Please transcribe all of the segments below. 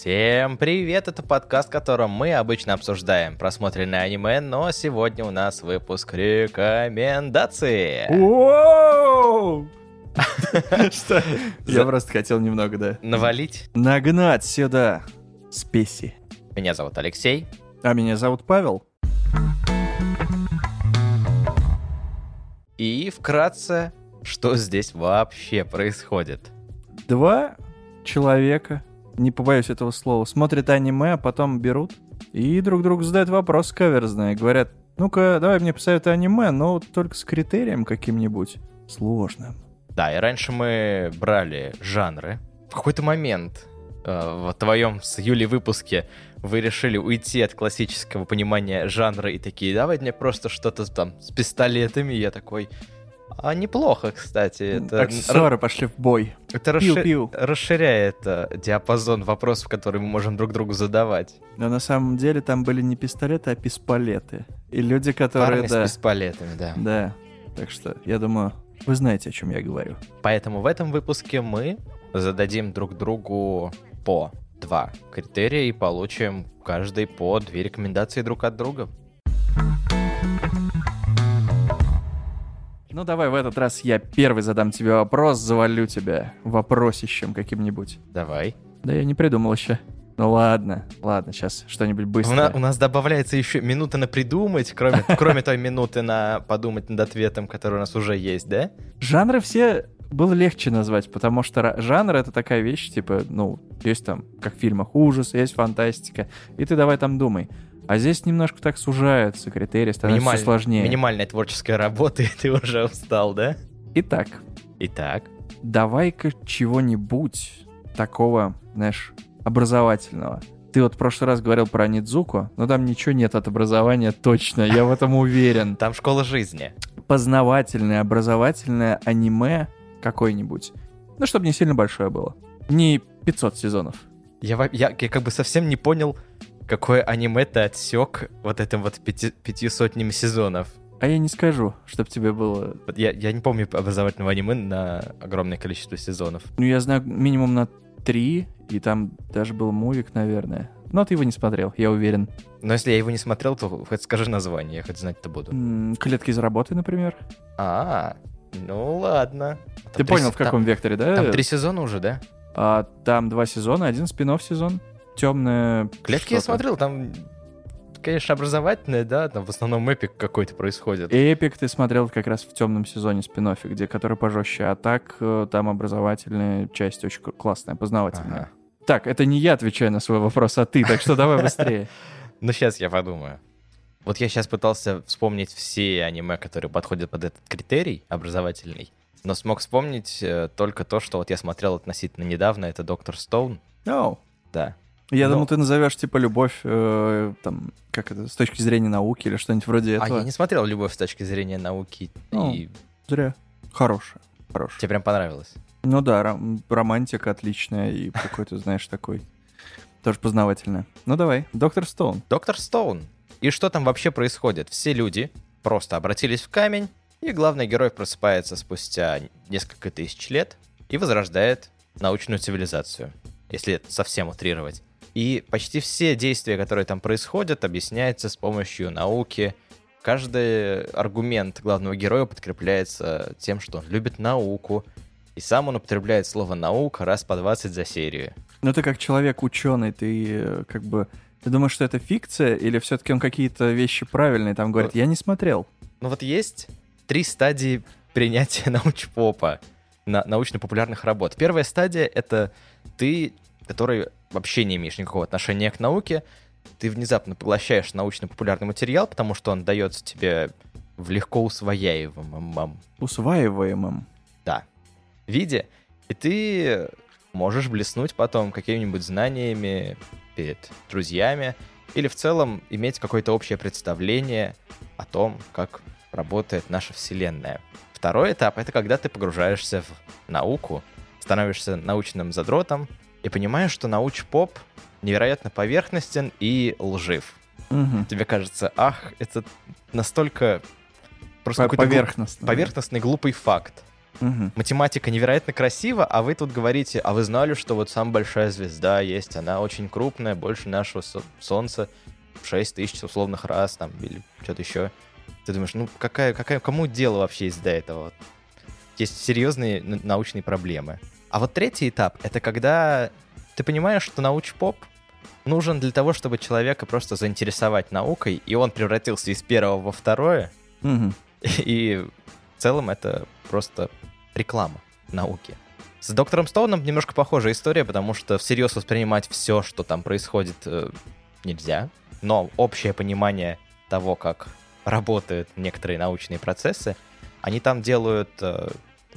Всем привет, это подкаст, в котором мы обычно обсуждаем просмотренное аниме, но сегодня у нас выпуск рекомендации. Что? Я просто хотел немного, да. Навалить. Нагнать сюда спеси. Меня зовут Алексей. А меня зовут Павел. И вкратце, что здесь вообще происходит? Два человека, не побоюсь этого слова, смотрят аниме, а потом берут и друг другу задают вопрос каверзные. Говорят, ну-ка, давай мне посоветуй аниме, но только с критерием каким-нибудь сложным. Да, и раньше мы брали жанры. В какой-то момент э, в твоем с Юлей выпуске вы решили уйти от классического понимания жанра и такие, давай мне просто что-то там с пистолетами. Я такой, а неплохо, кстати. Это, Аксессуары пошли в бой. это расши- Пиу-пиу. расширяет э, диапазон вопросов, которые мы можем друг другу задавать. Но на самом деле там были не пистолеты, а пистолеты. И люди, которые, Парни да, с пистолетами, да. да. Так что, я думаю, вы знаете, о чем я говорю. Поэтому в этом выпуске мы зададим друг другу по два критерия и получим каждый по две рекомендации друг от друга. Ну давай в этот раз я первый задам тебе вопрос, завалю тебя вопросищем каким-нибудь. Давай. Да я не придумал еще. Ну ладно, ладно, сейчас что-нибудь У, быстро. на- у нас добавляется еще минута на придумать, кроме, кроме той минуты на подумать над ответом, который у нас уже есть, да? Жанры все было легче назвать, потому что жанр это такая вещь, типа, ну, есть там, как в фильмах, ужас, есть фантастика, и ты давай там думай. А здесь немножко так сужаются критерии, становится всё сложнее. минимальная творческая работа, и ты уже устал, да? Итак, Итак, давай-ка чего-нибудь такого, знаешь, образовательного. Ты вот в прошлый раз говорил про Нидзуку, но там ничего нет от образования точно, я в этом уверен. там школа жизни. Познавательное, образовательное аниме какое-нибудь. Ну, чтобы не сильно большое было. Не 500 сезонов. Я, я, я как бы совсем не понял, какое аниме ты отсек вот этим вот пяти, пятью сотнями сезонов. А я не скажу, чтобы тебе было... Я, я не помню образовательного аниме на огромное количество сезонов. Ну, я знаю минимум на 3, и там даже был мувик, наверное. Но ты его не смотрел, я уверен. Но если я его не смотрел, то хоть скажи название, я хоть знать-то буду. М, Клетки за работой, например. А, ну ладно. Там Ты три понял, в каком векторе, да? Там, там три сезона уже, да? А, там два сезона, один спин сезон. Темная. Клетки я смотрел, там, конечно, образовательное, да, там в основном эпик какой-то происходит. Эпик ты смотрел как раз в темном сезоне спин где который пожестче. А так э, там образовательная часть очень классная, познавательная. Ага. Так, это не я отвечаю на свой вопрос, а ты, так что давай быстрее. Ну, сейчас я подумаю. Вот я сейчас пытался вспомнить все аниме, которые подходят под этот критерий образовательный, но смог вспомнить э, только то, что вот я смотрел относительно недавно, это Доктор Стоун. Ну, Да. Я Но- думал, ты назовешь типа любовь, э, там, как это, с точки зрения науки или что-нибудь вроде А этого. я не смотрел «Любовь с точки зрения науки», Ну. и Зря. Хорошая. Хорошая. тебе прям понравилось. Ну да, ром- романтика отличная и какой-то, знаешь, такой. Тоже познавательная. Ну давай, Доктор Стоун. Доктор Стоун. И что там вообще происходит? Все люди просто обратились в камень, и главный герой просыпается спустя несколько тысяч лет и возрождает научную цивилизацию, если совсем утрировать. И почти все действия, которые там происходят, объясняются с помощью науки. Каждый аргумент главного героя подкрепляется тем, что он любит науку, и сам он употребляет слово «наука» раз по 20 за серию. Ну ты как человек ученый, ты как бы... Ты думаешь, что это фикция, или все-таки он какие-то вещи правильные там говорит? Я не смотрел. Ну вот есть три стадии принятия научпопа, на научно-популярных работ. Первая стадия — это ты, который вообще не имеешь никакого отношения к науке, ты внезапно поглощаешь научно-популярный материал, потому что он дается тебе в легко усвояемом Усваиваемым. да, виде, и ты можешь блеснуть потом какими-нибудь знаниями перед друзьями или в целом иметь какое-то общее представление о том, как работает наша Вселенная. Второй этап — это когда ты погружаешься в науку, становишься научным задротом и понимаешь, что науч-поп невероятно поверхностен и лжив. Мгм. Тебе кажется, ах, это настолько просто По- глуп- Поверхностно. поверхностный глупый факт. Мгм. математика невероятно красива, а вы тут говорите, а вы знали, что вот самая большая звезда есть, она очень крупная, больше нашего со- Солнца в 6 тысяч условных раз, там, или что-то еще. Ты думаешь, ну какая, какая, кому дело вообще до этого? Есть серьезные научные проблемы. А вот третий этап — это когда ты понимаешь, что науч-поп нужен для того, чтобы человека просто заинтересовать наукой, и он превратился из первого во второе, Мгм. и в целом это просто реклама науки. С доктором Стоуном немножко похожая история, потому что всерьез воспринимать все, что там происходит, э, нельзя. Но общее понимание того, как работают некоторые научные процессы, они там делают э,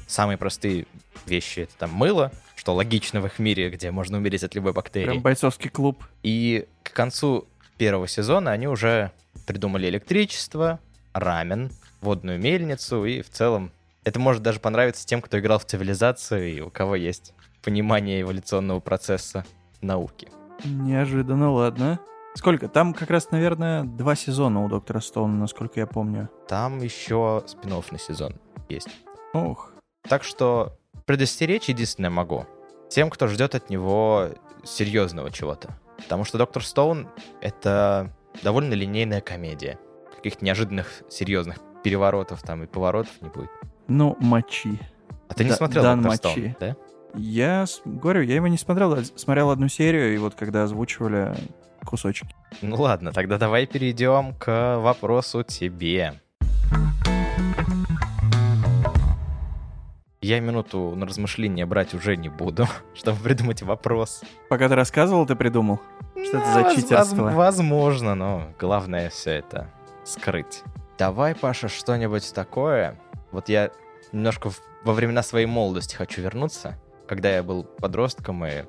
самые простые вещи. Это там мыло, что логично в их мире, где можно умереть от любой бактерии. Прям бойцовский клуб. И к концу первого сезона они уже придумали электричество, рамен, водную мельницу, и в целом это может даже понравиться тем, кто играл в цивилизацию и у кого есть понимание эволюционного процесса науки. Неожиданно, ладно. Сколько? Там как раз, наверное, два сезона у Доктора Стоуна, насколько я помню. Там еще спин сезон есть. Ох. Так что предостеречь единственное могу тем, кто ждет от него серьезного чего-то. Потому что Доктор Стоун — это довольно линейная комедия. Каких-то неожиданных серьезных переворотов там и поворотов не будет. Ну, мочи. А ты не Да- смотрел Дан Доктор Мачи. Стоун, да? Я говорю, я его не смотрел, а смотрел одну серию, и вот когда озвучивали кусочки. Ну ладно, тогда давай перейдем к вопросу тебе. Я минуту на размышление брать уже не буду, чтобы придумать вопрос. Пока ты рассказывал, ты придумал. Что это за читерство? воз- Возможно, но главное все это скрыть. Давай, Паша, что-нибудь такое. Вот я немножко во времена своей молодости хочу вернуться, когда я был подростком, и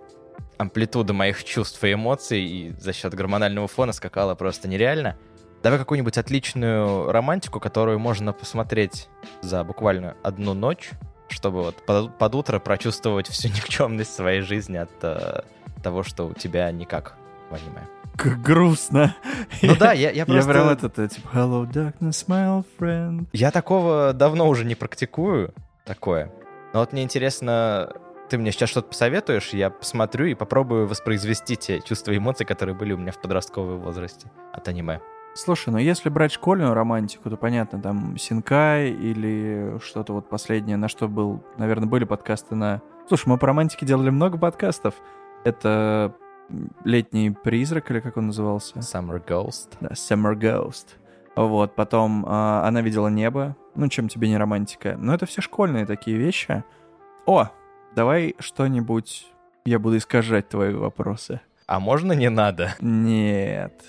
амплитуда моих чувств и эмоций и за счет гормонального фона скакала просто нереально. Давай какую-нибудь отличную романтику, которую можно посмотреть за буквально одну ночь, чтобы вот под, под утро прочувствовать всю никчемность своей жизни от э, того, что у тебя никак в аниме. Как грустно. Ну да, я, я Я просто... прям этот, э, типа, hello darkness, my old friend. Я такого давно уже не практикую, такое. Но вот мне интересно, ты мне сейчас что-то посоветуешь, я посмотрю и попробую воспроизвести те чувства и эмоции, которые были у меня в подростковом возрасте от аниме. Слушай, ну если брать школьную романтику, то понятно, там Синкай или что-то вот последнее, на что был, наверное, были подкасты на... Слушай, мы по романтике делали много подкастов. Это «Летний призрак» или как он назывался? Summer Ghost. Да, Summer Ghost. Вот, потом а, она видела небо. Ну, чем тебе не романтика. Но это все школьные такие вещи. О, давай что-нибудь... Я буду искажать твои вопросы. А можно не надо? Нет.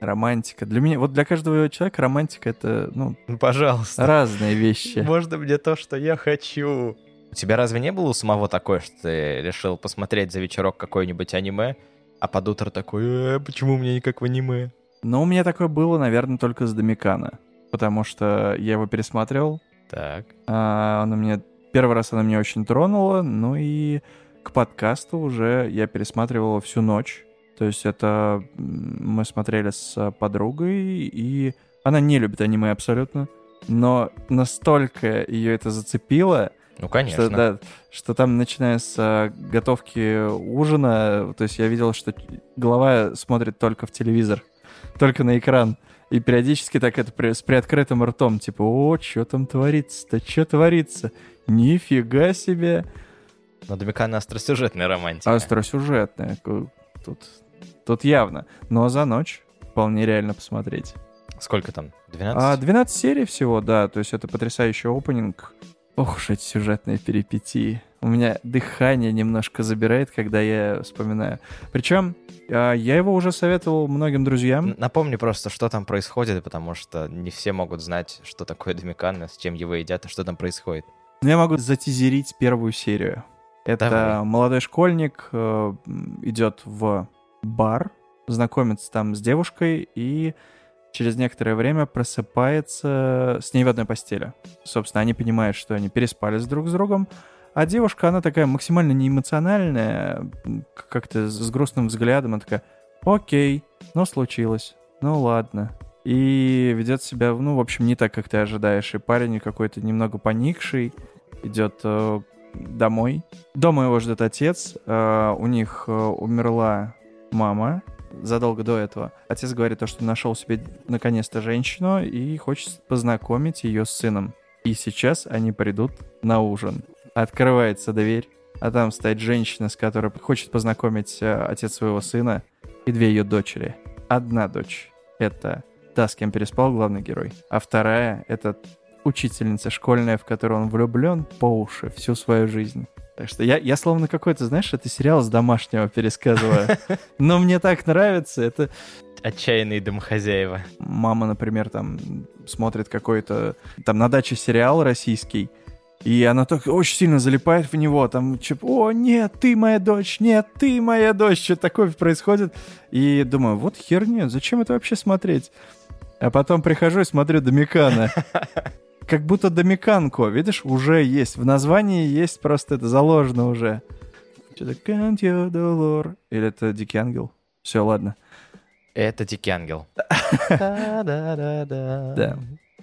Романтика. Для меня, вот для каждого человека романтика это, ну, Ну, пожалуйста. разные вещи. Можно мне то, что я хочу. У тебя разве не было у самого такое, что ты решил посмотреть за вечерок какое-нибудь аниме, а под утро такой, «Э, почему у меня не как в аниме? Но у меня такое было, наверное, только с Домикана. Потому что я его пересматривал. Так. а, Оно мне... Первый раз она меня очень тронула. Ну и к подкасту уже я пересматривал всю ночь. То есть это мы смотрели с подругой, и она не любит аниме абсолютно. Но настолько ее это зацепило, Ну, конечно. Что, да, что там, начиная с а, готовки ужина, то есть я видел, что голова смотрит только в телевизор, только на экран. И периодически так это при- с приоткрытым ртом, типа, о, что там творится-то, что творится? Нифига себе! Но Домикана остросюжетная романтика. Остросюжетная. Тут, тут явно. Но за ночь вполне реально посмотреть. Сколько там? 12? А 12 серий всего, да, то есть это потрясающий опенинг. Ох уж эти сюжетные перипетии. У меня дыхание немножко забирает, когда я вспоминаю. Причем а, я его уже советовал многим друзьям. Напомни просто, что там происходит, потому что не все могут знать, что такое Домикана, с чем его едят и что там происходит. Но я могу затизерить первую серию. Это Давай. молодой школьник э, идет в бар, знакомится там с девушкой и через некоторое время просыпается с ней в одной постели. Собственно, они понимают, что они переспали с друг с другом, а девушка, она такая максимально неэмоциональная, как-то с грустным взглядом, она такая, окей, ну случилось, ну ладно. И ведет себя, ну, в общем, не так, как ты ожидаешь. И парень какой-то немного поникший, идет э, домой. Дома его ждет отец. Э, у них э, умерла мама задолго до этого. Отец говорит то, что нашел себе наконец-то женщину и хочет познакомить ее с сыном. И сейчас они придут на ужин. Открывается дверь, а там стоит женщина, с которой хочет познакомить э, отец своего сына и две ее дочери. Одна дочь — это та, с кем переспал главный герой, а вторая — это учительница школьная, в которую он влюблен по уши всю свою жизнь. Так что я, я словно какой-то, знаешь, это сериал с домашнего пересказываю. Но мне так нравится. Это Отчаянные домохозяева. мама, например, там смотрит какой-то там на даче сериал российский, и она так очень сильно залипает в него, там, типа, о, нет, ты моя дочь, нет, ты моя дочь, что такое происходит. И думаю, вот херня, зачем это вообще смотреть? А потом прихожу и смотрю Домекано. Как будто Домекано, видишь, уже есть. В названии есть просто это заложено уже. Что-то Cambio Dolor? Или это Дикий Ангел? Все, ладно. Это Дикий Ангел.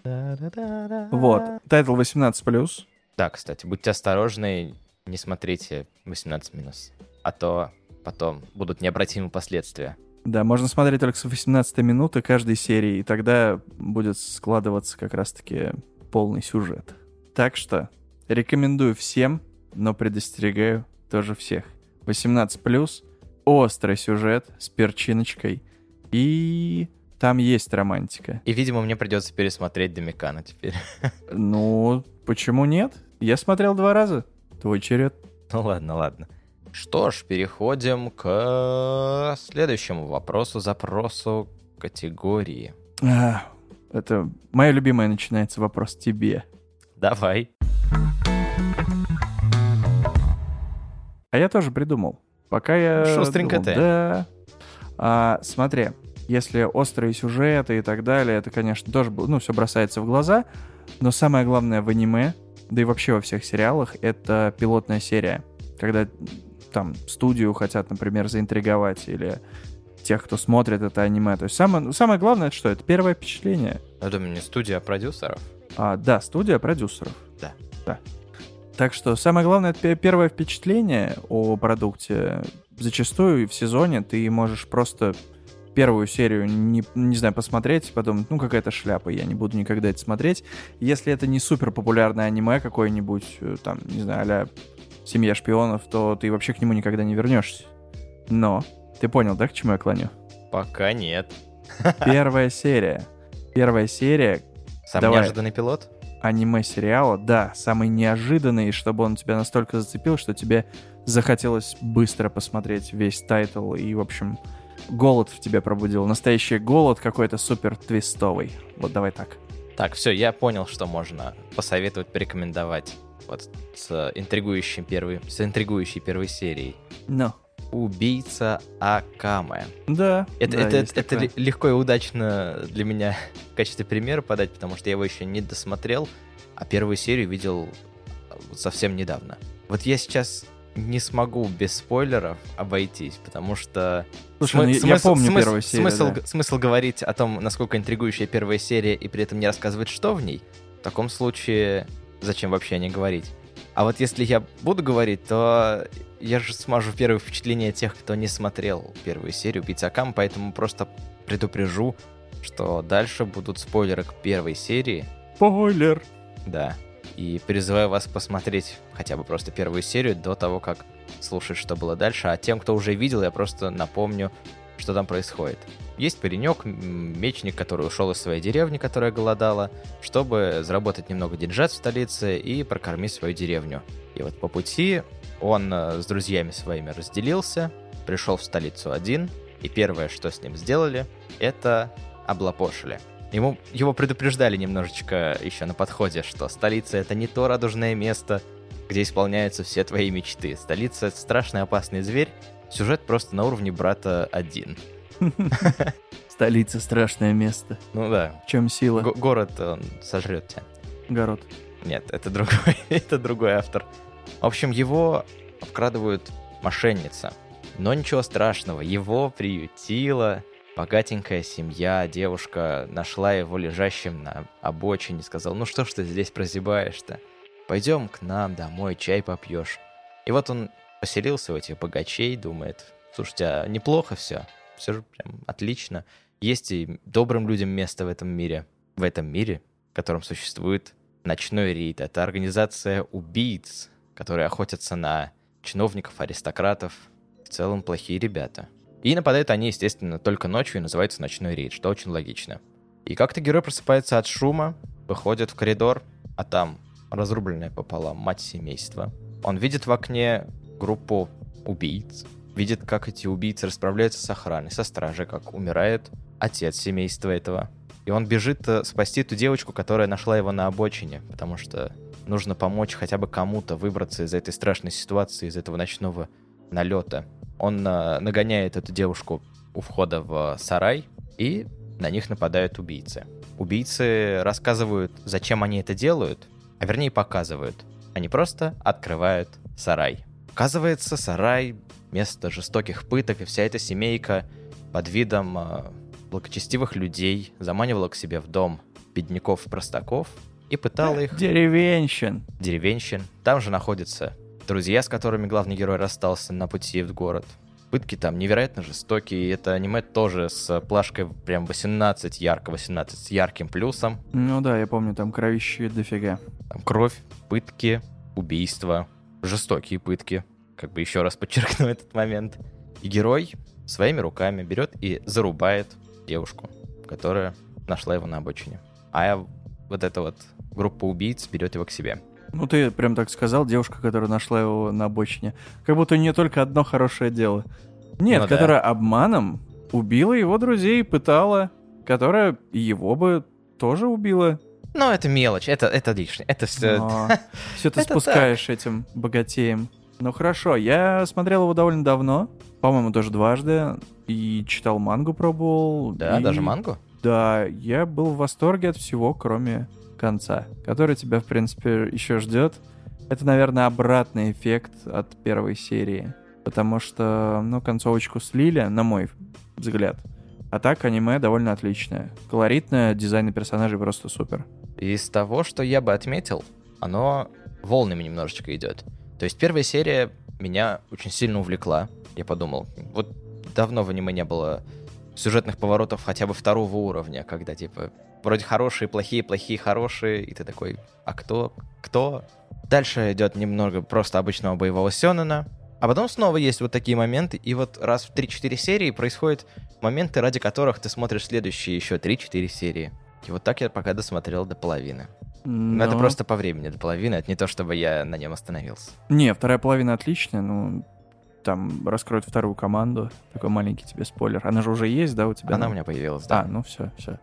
Да. Вот. Тайтл 18+. Да, кстати, будьте осторожны, не смотрите 18 а то потом будут необратимые последствия. Да, можно смотреть только с 18 минуты каждой серии, и тогда будет складываться как раз-таки полный сюжет. Так что рекомендую всем, но предостерегаю тоже всех. 18+, острый сюжет с перчиночкой, и там есть романтика. И, видимо, мне придется пересмотреть Домикана теперь. Ну, почему нет? Я смотрел два раза. Твой черед. Ну ладно, ладно. Что ж, переходим к следующему вопросу, запросу категории. А, это моя любимая начинается вопрос тебе. Давай. А я тоже придумал. Пока я... Шустренько думал, ты. Да. А, смотри, если острые сюжеты и так далее, это, конечно, тоже, ну, все бросается в глаза. Но самое главное в аниме, да и вообще во всех сериалах, это пилотная серия. Когда там студию хотят, например, заинтриговать или тех, кто смотрит это аниме. То есть самое, самое главное, это что? Это первое впечатление. Я думаю, не студия продюсеров. А, да, студия продюсеров. Да. Да. Так что самое главное, это пе- первое впечатление о продукте. Зачастую в сезоне ты можешь просто первую серию, не, не знаю, посмотреть, подумать, ну, какая-то шляпа, я не буду никогда это смотреть. Если это не супер популярное аниме какое-нибудь, э, там, не знаю, а «Семья шпионов», то ты вообще к нему никогда не вернешься. Но, ты понял, да, к чему я клоню? Пока нет. Первая серия. Первая серия Самый Давай. неожиданный пилот? аниме-сериала, да, самый неожиданный, чтобы он тебя настолько зацепил, что тебе захотелось быстро посмотреть весь тайтл и, в общем, голод в тебе пробудил. Настоящий голод какой-то супер твистовый. Вот давай так. Так, все, я понял, что можно посоветовать, порекомендовать. Вот с интригующей первой, с интригующей первой серией. Ну, Убийца Акаме. да. Это, да, это, это такое. легко и удачно для меня в качестве примера подать, потому что я его еще не досмотрел, а первую серию видел а, совсем недавно. Вот я сейчас не смогу без спойлеров обойтись, потому что... Слушай, ну, смы- я- я смысл- помню смысл- первую серию, Смысл, да. смысл говорить о том, насколько интригующая первая серия, и при этом не рассказывать, что в ней, в таком случае зачем вообще о ней говорить? А вот если я буду говорить, то я же смажу первые впечатления тех, кто не смотрел первую серию «Убийца Акам», поэтому просто предупрежу, что дальше будут спойлеры к первой серии, Спойлер. да. И призываю вас посмотреть хотя бы просто первую серию до того, как слушать, что было дальше. А тем, кто уже видел, я просто напомню, что там происходит. Есть паренек, мечник, который ушел из своей деревни, которая голодала, чтобы заработать немного деньжат в столице и прокормить свою деревню. И вот по пути он э, с друзьями своими разделился, пришел в столицу один, и первое, что с ним сделали, это облапошили. Ему, его предупреждали немножечко еще на подходе, что столица это не то радужное место, где исполняются все твои мечты. Столица это страшный опасный зверь. Сюжет просто на уровне брата один. Столица страшное место. Ну да, В чем сила? го- город он сожрет тебя. Город. Нет, это другой, это другой автор. В общем, его обкрадывают мошенница. Но ничего страшного, его приютила богатенькая семья, девушка нашла его лежащим на обочине, сказала, ну что ж ты здесь прозябаешь-то? пойдем к нам домой, чай попьешь. И вот он поселился у этих богачей, думает, слушайте, а неплохо все, все же прям отлично. Есть и добрым людям место в этом мире. В этом мире, в котором существует ночной рейд. Это организация убийц, которые охотятся на чиновников, аристократов. В целом плохие ребята. И нападают они, естественно, только ночью и называется ночной рейд, что очень логично. И как-то герой просыпается от шума, выходит в коридор, а там разрубленная пополам мать семейства. Он видит в окне группу убийц, видит, как эти убийцы расправляются с охраной, со стражей, как умирает отец семейства этого. И он бежит э, спасти ту девочку, которая нашла его на обочине, потому что нужно помочь хотя бы кому-то выбраться из этой страшной ситуации, из этого ночного налета. Он э, нагоняет эту девушку у входа в сарай, и на них нападают убийцы. Убийцы рассказывают, зачем они это делают, а вернее показывают. Они просто открывают сарай. Оказывается, сарай — место жестоких пыток, и вся эта семейка под видом э, благочестивых людей заманивала к себе в дом бедняков-простаков и пытала их... Деревенщин. Деревенщин. Там же находятся друзья, с которыми главный герой расстался на пути в город. Пытки там невероятно жестокие, и это аниме тоже с плашкой прям 18, ярко 18, с ярким плюсом. Ну да, я помню, там кровище дофига. Там кровь, пытки, убийства, жестокие пытки. Как бы еще раз подчеркну этот момент. И герой своими руками берет и зарубает девушку, которая нашла его на обочине. А вот эта вот группа убийц берет его к себе. Ну, ты прям так сказал, девушка, которая нашла его на обочине. Как будто у нее только одно хорошее дело. Нет, Ну да. которая обманом убила его друзей, пытала, которая его бы тоже убила. Но это мелочь, это, это лишнее. Это все... все ты Это спускаешь этим богатеем. Ну хорошо, я смотрел его довольно давно, по-моему, тоже дважды, и читал мангу пробовал. Да, и- даже мангу? Да, я был в восторге от всего, кроме конца, который тебя, в принципе, еще ждет. Это, наверное, обратный эффект от первой серии. Потому что, ну, концовочку слили, на мой взгляд. А так, аниме довольно отличное. Колоритное, дизайн персонажей просто супер. Из того, что я бы отметил, оно волнами немножечко идет. То есть первая серия меня очень сильно увлекла. Я подумал, вот давно в аниме не было сюжетных поворотов хотя бы второго уровня, когда типа вроде хорошие, плохие, плохие, хорошие, и ты такой, а кто? Кто? Дальше идет немного просто обычного боевого сёнэна, а потом снова есть вот такие моменты, и вот раз в 3-4 серии происходят моменты, ради которых ты смотришь следующие еще 3-4 серии. И вот так я пока досмотрел до половины. Но это Но- просто по времени до половины, это не то, чтобы я на нем остановился. Не, вторая половина отличная, ну, там раскроют вторую команду. Такой маленький тебе спойлер. Она же уже есть, да, у тебя? Она Ну, у меня появилась, А, да. ну все, все.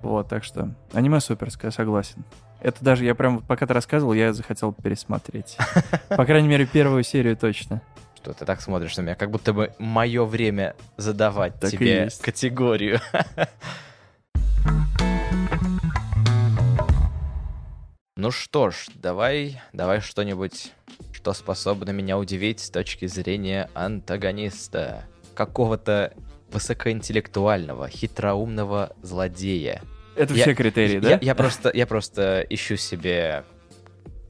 Вот, так что аниме суперское, согласен. Это даже я прям, пока ты рассказывал, я захотел пересмотреть. По крайней мере, первую серию точно. Что ты так смотришь на меня, как будто бы мое время задавать Так тебе категорию. Ну что ж, давай, давай что-нибудь, что способно меня удивить с точки зрения антагониста. Какого-то высокоинтеллектуального, хитроумного злодея. Это Я- все критерии, Я, да? я просто, я просто ищу себе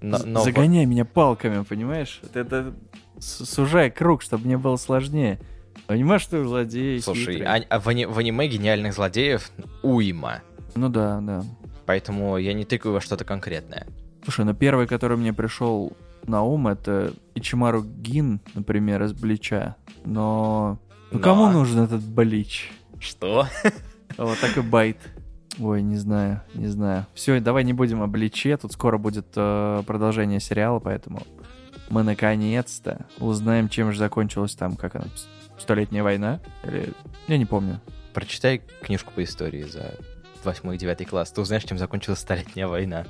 но- нового- Загоняй меня палками, понимаешь? Это, это сужай круг, чтобы мне было сложнее. Понимаешь, что злодей Слушай, хитрый? а, а в, ани- в аниме гениальных злодеев уйма. Ну да, да. Поэтому я не тыкаю во что-то конкретное. Слушай, ну первый, который мне пришел на ум, это Ичимару Гин, например, из Блича. Но... Ну Но. кому нужен этот Блич? Что? Вот так и байт. Ой, не знаю, не знаю. Все, давай не будем о Бличе. Тут скоро будет э, продолжение сериала, поэтому мы наконец-то узнаем, чем же закончилась там, как она, Столетняя война? Или... Я не помню. Прочитай книжку по истории за 8 и 9 класс. Ты узнаешь, чем закончилась Столетняя война.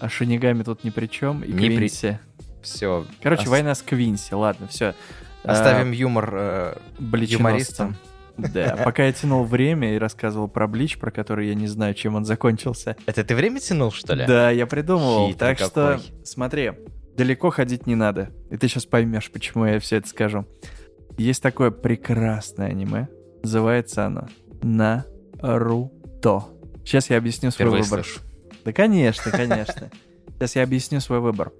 А Шинигами тут ни при чем. И при- Квинси. Все. Короче, война с Квинси. Ладно, все. Оставим юмор э, юмористам. Да, пока я тянул время и рассказывал про Блич, про который я не знаю, чем он закончился. Это ты время тянул, что ли? Да, я придумывал. Хитрый так что, какой. смотри, далеко ходить не надо. И ты сейчас поймешь, почему я все это скажу. Есть такое прекрасное аниме. Называется оно Наруто. Сейчас я объясню свой Впервые выбор. слышу. Да, конечно, конечно. Сейчас я объясню свой выбор.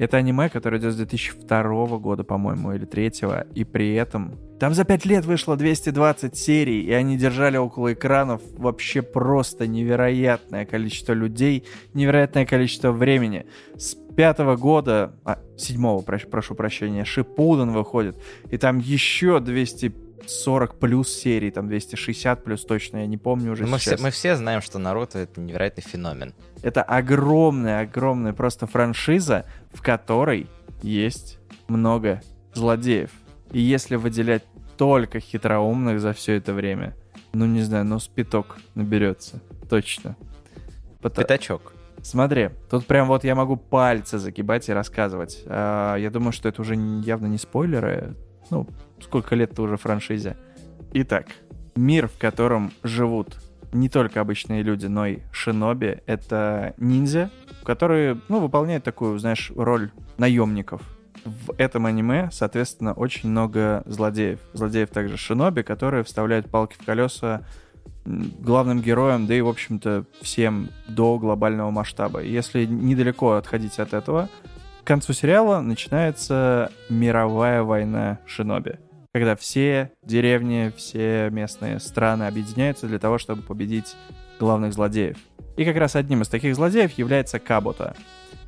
Это аниме, которое идет с 2002 года, по-моему, или 3 и при этом... Там за 5 лет вышло 220 серий, и они держали около экранов вообще просто невероятное количество людей, невероятное количество времени. С пятого года, а, седьмого, прошу, прошу прощения, Шипуден выходит, и там еще 200 40 плюс серий, там 260 плюс точно, я не помню уже мы сейчас. Все, мы все знаем, что Наруто — это невероятный феномен. Это огромная, огромная просто франшиза, в которой есть много злодеев. И если выделять только хитроумных за все это время, ну не знаю, ну спиток наберется. Точно. Потому... Пятачок. Смотри, тут прям вот я могу пальцы загибать и рассказывать. А, я думаю, что это уже явно не спойлеры. Ну, сколько лет-то уже франшизе. Итак, мир, в котором живут не только обычные люди, но и шиноби, это ниндзя, которые, ну, выполняют такую, знаешь, роль наемников. В этом аниме, соответственно, очень много злодеев. Злодеев также шиноби, которые вставляют палки в колеса главным героям, да и, в общем-то, всем до глобального масштаба. Если недалеко отходить от этого, к концу сериала начинается мировая война шиноби когда все деревни, все местные страны объединяются для того, чтобы победить главных злодеев. И как раз одним из таких злодеев является Кабута.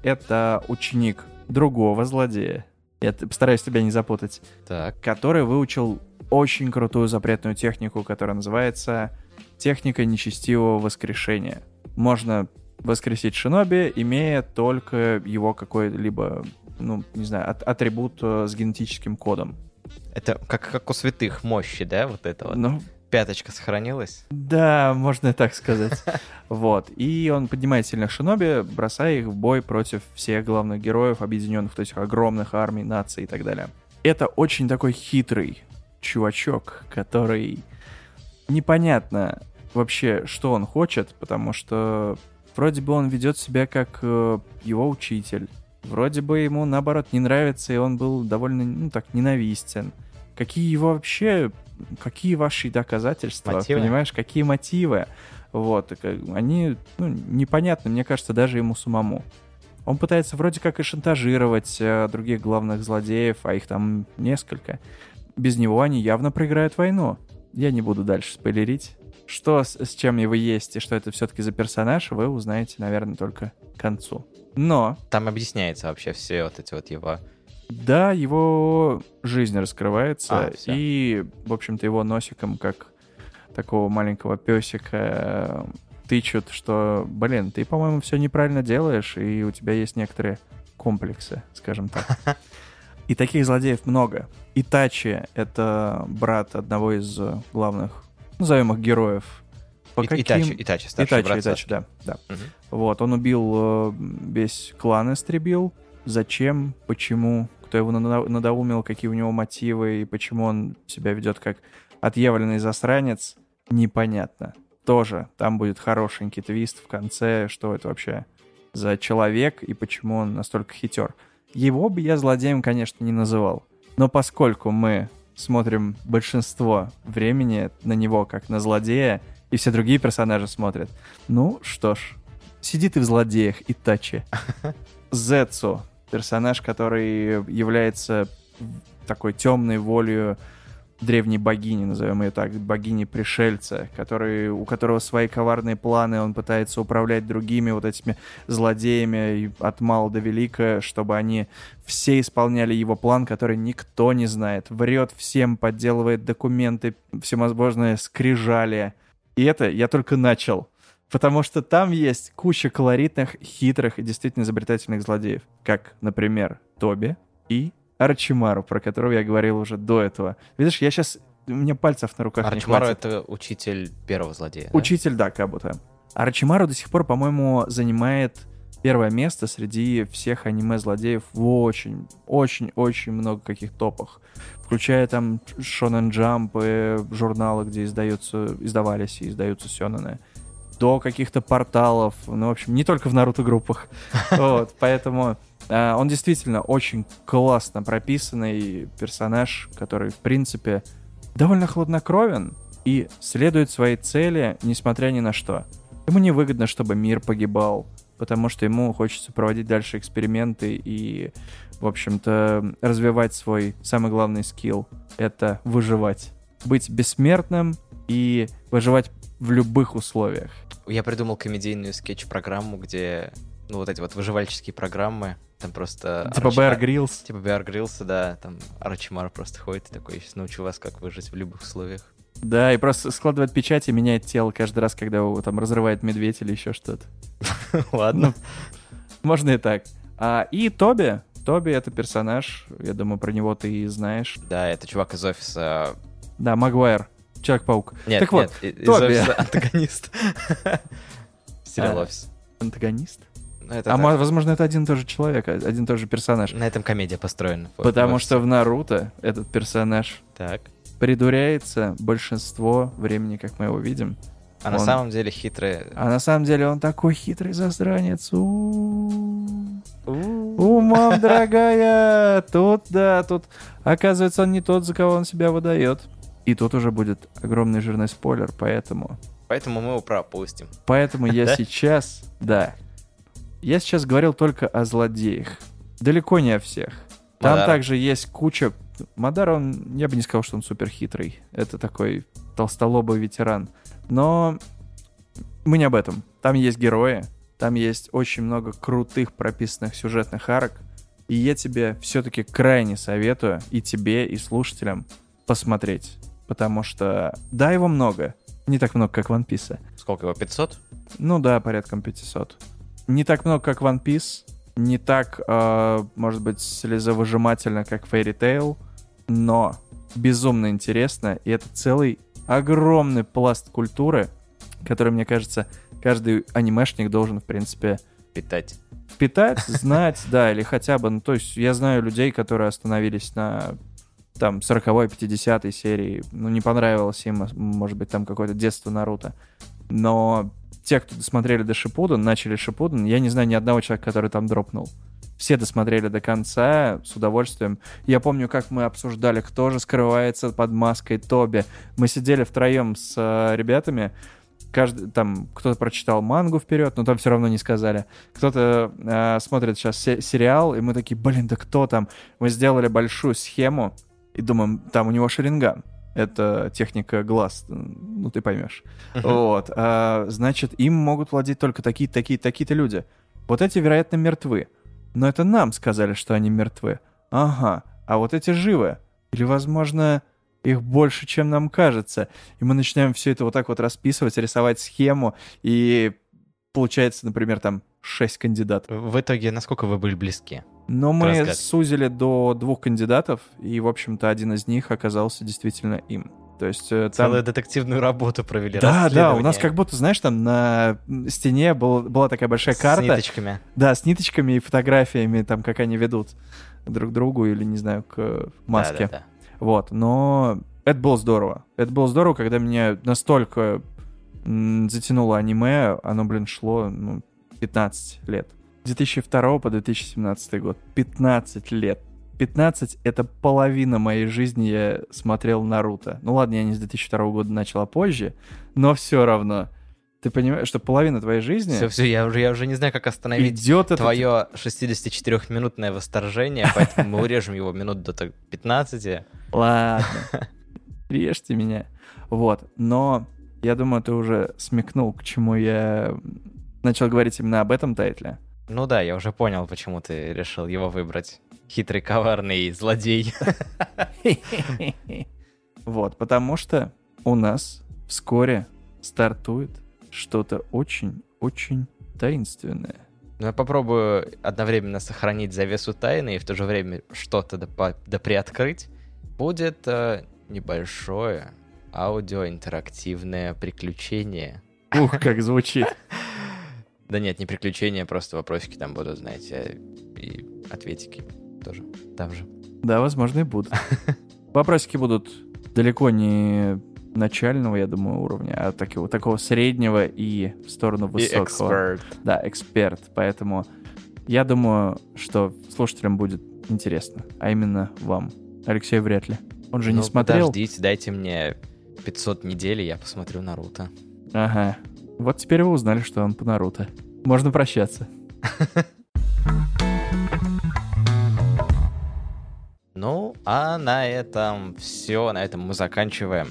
Это ученик другого злодея. Я постараюсь тебя не запутать. Так. Который выучил очень крутую запретную технику, которая называется техника нечестивого воскрешения. Можно воскресить шиноби, имея только его какой-либо, ну, не знаю, от атрибут э, с генетическим кодом. Это как, как у святых мощи, да, вот это вот? Ну, Пяточка сохранилась? Да, можно и так сказать. Вот. И он поднимает сильных шиноби, бросая их в бой против всех главных героев, объединенных в этих огромных армий, наций и так далее. Это очень такой хитрый чувачок, который непонятно вообще, что он хочет, потому что вроде бы он ведет себя как э, его учитель, Вроде бы ему, наоборот, не нравится, и он был довольно, ну так, ненавистен. Какие его вообще, какие ваши доказательства, мотивы? понимаешь, какие мотивы? Вот, они, ну, непонятны, мне кажется, даже ему самому. Он пытается вроде как и шантажировать э, других главных злодеев, а их там несколько. Без него они явно проиграют войну. Я не буду дальше спойлерить. Что с, с чем его есть и что это все-таки за персонаж, вы узнаете, наверное, только к концу. Но... Там объясняется вообще все вот эти вот его... Да, его жизнь раскрывается, а, и, в общем-то, его носиком, как такого маленького песика, тычут, что, блин, ты, по-моему, все неправильно делаешь, и у тебя есть некоторые комплексы, скажем так. И таких злодеев много. Итачи — это брат одного из главных, назовем их героев по и, каким... Итачи, Итачи, старший Итачи, брат Итачи, да. да. Угу. Вот, он убил э, весь клан, истребил. Зачем, почему, кто его надоумил, какие у него мотивы и почему он себя ведет как отъявленный засранец, непонятно. Тоже там будет хорошенький твист в конце, что это вообще за человек и почему он настолько хитер. Его бы я злодеем, конечно, не называл. Но поскольку мы смотрим большинство времени на него как на злодея, и все другие персонажи смотрят. Ну что ж, сиди ты в злодеях и тачи. Зецу, персонаж, который является такой темной волею древней богини, назовем ее так, богини-пришельца, который, у которого свои коварные планы, он пытается управлять другими вот этими злодеями от мала до велика, чтобы они все исполняли его план, который никто не знает. Врет всем, подделывает документы, всевозможные скрижали. И это я только начал. Потому что там есть куча колоритных, хитрых и действительно изобретательных злодеев. Как, например, Тоби и Арчимару, про которого я говорил уже до этого. Видишь, я сейчас... У меня пальцев на руках Арчимару не хватит. это учитель первого злодея, Учитель, да, как будто. Арчимару до сих пор, по-моему, занимает первое место среди всех аниме-злодеев в очень, очень, очень много каких топах. Включая там Shonen Jump, журналы, где издаются, издавались и издаются сёнэны до каких-то порталов, ну, в общем, не только в Наруто-группах. Вот, поэтому он действительно очень классно прописанный персонаж, который, в принципе, довольно хладнокровен и следует своей цели, несмотря ни на что. Ему не выгодно, чтобы мир погибал. потому что ему хочется проводить дальше эксперименты и, в общем-то, развивать свой самый главный скилл — это выживать. Быть бессмертным и выживать в любых условиях. Я придумал комедийную скетч-программу, где, ну, вот эти вот выживальческие программы, там просто... Типа Bear Grylls. Типа Bear Grylls, да, там Арчимар просто ходит и такой, сейчас научу вас, как выжить в любых условиях. Да, и просто складывает печать и меняет тело каждый раз, когда его там разрывает медведь или еще что-то. Ладно. Можно и так. А, и Тоби. Тоби — это персонаж, я думаю, про него ты и знаешь. Да, это чувак из офиса... Да, Магуайр. Человек-паук. Нет, так вот, нет, и- из Тоби. офиса антагонист. Сериал А. офис. антагонист. Это А так. мо- возможно, это один и тот же человек, а- один и тот же персонаж. На этом комедия построена. Потому что в Наруто этот персонаж Так. придуряется большинство времени, как мы его видим. А на Он- самом деле хитрый... А на самом деле он такой хитрый засранец. У, мам, дорогая, тут, да, тут, оказывается, он не тот, за кого он себя выдает. И тут уже будет огромный жирный спойлер, поэтому... Поэтому мы его пропустим. Поэтому я сейчас, да, я сейчас говорил только о злодеях. Далеко не о всех. Там Мадара. также есть куча... Мадар, он, я бы не сказал, что он супер хитрый. Это такой толстолобый ветеран. Но мы не об этом. Там есть герои, там есть очень много крутых прописанных сюжетных арок. И я тебе все-таки крайне советую и тебе, и слушателям посмотреть. Потому что, да, его много. Не так много, как One Piece. Сколько его, 500? Ну да, порядком 500. Не так много, как One Piece. Не так, э, может быть, слезовыжимательно, как Fairy Tail. Но безумно интересно. И это целый огромный пласт культуры, который, мне кажется, каждый анимешник должен, в принципе, Питать. впитать, знать, да, или хотя бы, ну, то есть я знаю людей, которые остановились на там 40-й, 50-й серии, ну, не понравилось им, может быть, там какое-то детство Наруто, но те, кто досмотрели до Шипуден, начали Шипуден, я не знаю ни одного человека, который там дропнул. Все досмотрели до конца с удовольствием. Я помню, как мы обсуждали, кто же скрывается под маской Тоби. Мы сидели втроем с э, ребятами, каждый там кто-то прочитал мангу вперед, но там все равно не сказали. Кто-то э, смотрит сейчас се- сериал, и мы такие, блин, да кто там? Мы сделали большую схему и думаем, там у него шеринган. Это техника глаз, ну ты поймешь. Вот, а, значит, им могут владеть только такие, такие, такие-то люди. Вот эти, вероятно, мертвы. Но это нам сказали, что они мертвы. Ага, а вот эти живы. Или, возможно, их больше, чем нам кажется. И мы начинаем все это вот так вот расписывать, рисовать схему, и получается, например, там 6 кандидатов. В итоге, насколько вы были близки? Но мы разгадке. сузили до двух кандидатов, и, в общем-то, один из них оказался действительно им. То есть э, там... Целую детективную работу провели. Да, да, у нас как будто, знаешь, там на стене был, была такая большая карта. С ниточками. Да, с ниточками и фотографиями, там, как они ведут друг к другу или, не знаю, к маске. Да-да-да. Вот, но это было здорово. Это было здорово, когда меня настолько затянуло аниме, оно, блин, шло, ну, 15 лет. 2002 по 2017 год. 15 лет. 15 — это половина моей жизни я смотрел Наруто. Ну ладно, я не с 2002 года начал, а позже, но все равно. Ты понимаешь, что половина твоей жизни Все, все, я уже, я уже не знаю, как остановить идет твое 64-минутное восторжение, поэтому мы урежем его минут до так 15. Ладно. Режьте меня. Вот. Но я думаю, ты уже смекнул, к чему я начал говорить именно об этом тайтле. Ну да, я уже понял, почему ты решил его выбрать. Хитрый, коварный злодей. Вот, потому что у нас вскоре стартует что-то очень-очень таинственное. Ну, я попробую одновременно сохранить завесу тайны и в то же время что-то допо- доприоткрыть. Будет э, небольшое аудиоинтерактивное приключение. Ух, как звучит. Да нет, не приключения, просто вопросики там будут, знаете, и ответики тоже там же. Да, возможно, и будут. Вопросики будут далеко не начального, я думаю, уровня, а такого, такого среднего и в сторону И высокого. эксперт. Да, эксперт. Поэтому я думаю, что слушателям будет интересно. А именно вам. Алексей вряд ли. Он же не Ну, смотрел. Подождите, дайте мне 500 недель, и я посмотрю Наруто. Ага. Вот теперь вы узнали, что он по Наруто. Можно прощаться. Ну, а на этом все. На этом мы заканчиваем.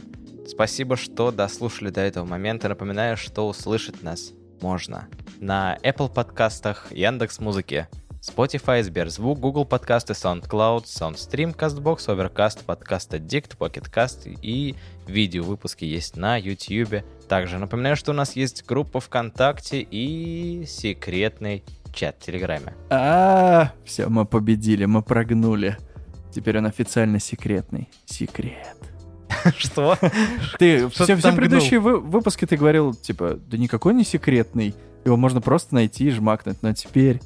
Спасибо, что дослушали до этого момента. Напоминаю, что услышать нас можно на Apple подкастах, Яндекс Музыке, Spotify, Сберзвук, Google подкасты, SoundCloud, SoundStream, CastBox, Overcast, Podcast Addict, Pocket Cast и видео выпуски есть на YouTube. Также напоминаю, что у нас есть группа ВКонтакте и секретный чат в Телеграме. А, все, мы победили, мы прогнули. Теперь он официально секретный. Секрет. Что? Ты все, все предыдущие вы- выпуски ты говорил, типа, да никакой не секретный. Его можно просто найти и жмакнуть. Но теперь,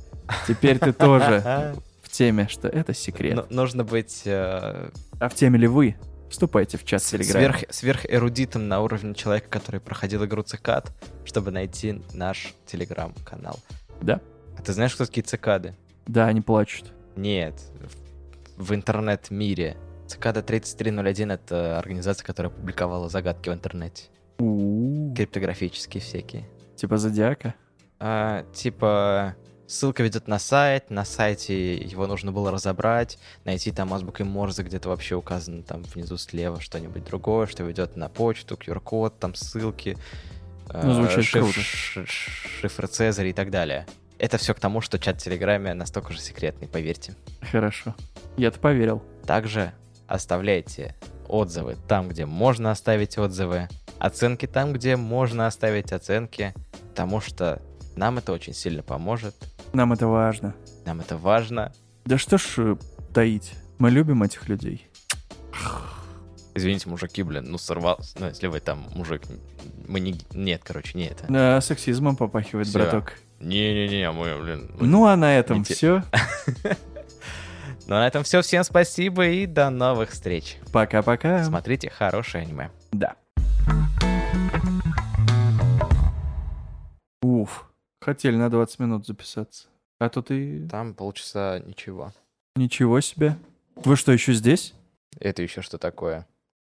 теперь ты тоже в теме, что это секрет. Ну, Нужно быть э, А в теме ли вы? Вступайте в чат в Телеграме. сверх, сверхэрудитом на уровне человека, который проходил игру цикад, чтобы найти наш телеграм-канал. Да? А ты знаешь, кто такие цикады? Да, они плачут. Нет, в, в интернет-мире. Цикада 3301 — это организация, которая публиковала загадки в интернете. У-у-у. Криптографические всякие. Типа зодиака. А, типа, ссылка ведет на сайт, на сайте его нужно было разобрать, найти там азбукой Морзе, где-то вообще указано там внизу слева что-нибудь другое, что ведет на почту, QR-код, там ссылки, Ну, э, звучит шиф- круто. шифр Цезаря и так далее. Это все к тому, что чат в Телеграме настолько же секретный, поверьте. Хорошо. Я-то поверил. Также оставляйте отзывы там, где можно оставить отзывы, оценки там, где можно оставить оценки, потому что нам это очень сильно поможет, Нам это важно. нам это важно. Да что ж э, таить? Мы любим этих людей. Извините, мужики, блин, ну сорвался. Ну, если вы там мужик, мы не... Нет, короче, не это. Да, сексизмом попахивает, Всё. браток. Не-не-не, мы, блин... мы- Ну а на этом не все. Ну, на этом все. Всем спасибо и до новых встреч. Пока-пока. Смотрите хорошее аниме. Да. Уф. Хотели на 20 минут записаться. А тут и... Там полчаса ничего. Ничего себе. Вы что, еще здесь? Это еще что такое?